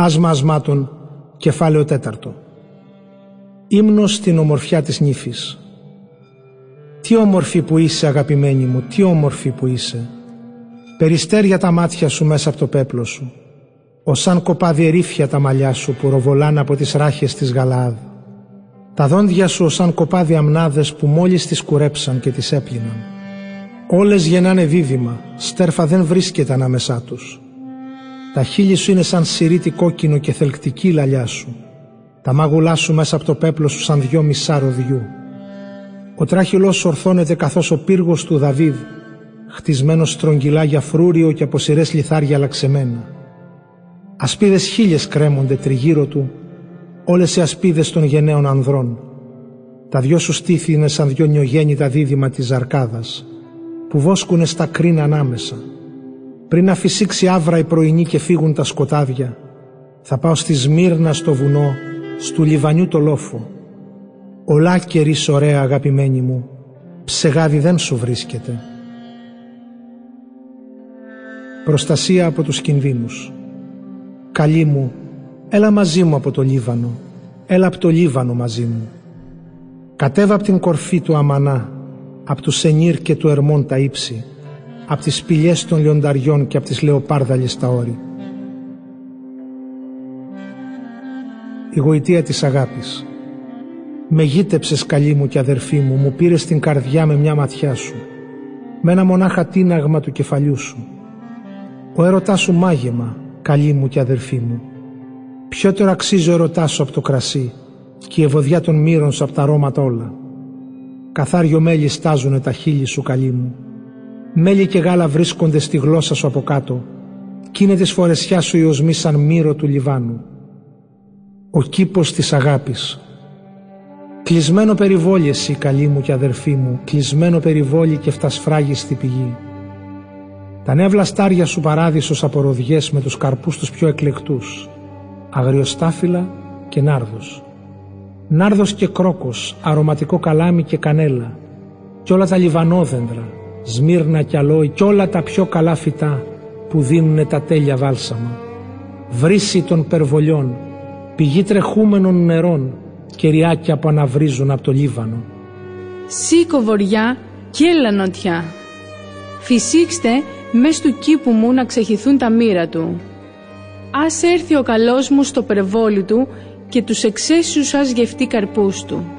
Άσμα ασμάτων, κεφάλαιο τέταρτο. Ύμνος στην ομορφιά της νύφης. Τι όμορφη που είσαι αγαπημένη μου, τι όμορφη που είσαι. Περιστέρια τα μάτια σου μέσα από το πέπλο σου. Ο σαν κοπάδι ερήφια τα μαλλιά σου που ροβολάνε από τις ράχες της Γαλάδ. Τα δόντια σου ως σαν κοπάδι αμνάδες που μόλις τις κουρέψαν και τις έπλυναν. Όλες γεννάνε δίδυμα, στέρφα δεν βρίσκεται ανάμεσά τους. Τα χείλη σου είναι σαν σιρήτη κόκκινο και θελκτική λαλιά σου. Τα μάγουλά σου μέσα από το πέπλο σου σαν δυο μισά ροδιού. Ο τράχυλός σου ορθώνεται καθώς ο πύργος του Δαβίδ, χτισμένος στρογγυλά για φρούριο και από σειρές λιθάρια λαξεμένα. Ασπίδες χίλιες κρέμονται τριγύρω του, όλες οι ασπίδες των γενναίων ανδρών. Τα δυο σου στήθη είναι σαν δυο νιογέννητα δίδυμα της Ζαρκάδας, που βόσκουνε στα κρίνα ανάμεσα πριν να φυσήξει άβρα η πρωινή και φύγουν τα σκοτάδια, θα πάω στη Σμύρνα στο βουνό, στου Λιβανιού το λόφο. Ολά καιρής ωραία αγαπημένη μου, ψεγάδι δεν σου βρίσκεται. Προστασία από τους κινδύνους. Καλή μου, έλα μαζί μου από το Λίβανο, έλα από το Λίβανο μαζί μου. Κατέβα από την κορφή του Αμανά, από τους Σενίρ και του Ερμών τα ύψη, από τις σπηλιές των λιονταριών και από τις λεοπάρδαλες στα όρη. Η γοητεία της αγάπης. Με γύτεψες καλή μου και αδερφή μου, μου πήρες την καρδιά με μια ματιά σου, με ένα μονάχα τίναγμα του κεφαλιού σου. Ο έρωτάς σου μάγεμα, καλή μου και αδερφή μου. Πιότερο αξίζει ο έρωτάς σου από το κρασί και η ευωδιά των μύρων σου από τα αρώματα όλα. Καθάριο μέλι στάζουνε τα χείλη σου καλή μου Μέλι και γάλα βρίσκονται στη γλώσσα σου από κάτω κι είναι της φορεσιάς σου η οσμή σαν μύρο του Λιβάνου. Ο κήπος της αγάπης. Κλεισμένο περιβόλι εσύ καλή μου και αδερφή μου, κλεισμένο περιβόλι και φτασφράγει στη πηγή. Τα νεύλα στάρια σου παράδεισος αποροδιές με τους καρπούς τους πιο εκλεκτούς, αγριοστάφυλλα και νάρδος. Νάρδος και κρόκος, αρωματικό καλάμι και κανέλα, και όλα τα λιβανόδεντρα, Σμύρνα κι αλόι κι όλα τα πιο καλά φυτά που δίνουνε τα τέλεια βάλσαμα. Βρύση των περβολιών, πηγή τρεχούμενων νερών, κεριάκια που αναβρίζουν από το Λίβανο. Σήκω βοριά και έλα νοτιά. Φυσήξτε μες του κήπου μου να ξεχυθούν τα μοίρα του. Ας έρθει ο καλός μου στο περβόλι του και τους εξαίσιους ας γευτεί καρπούς του.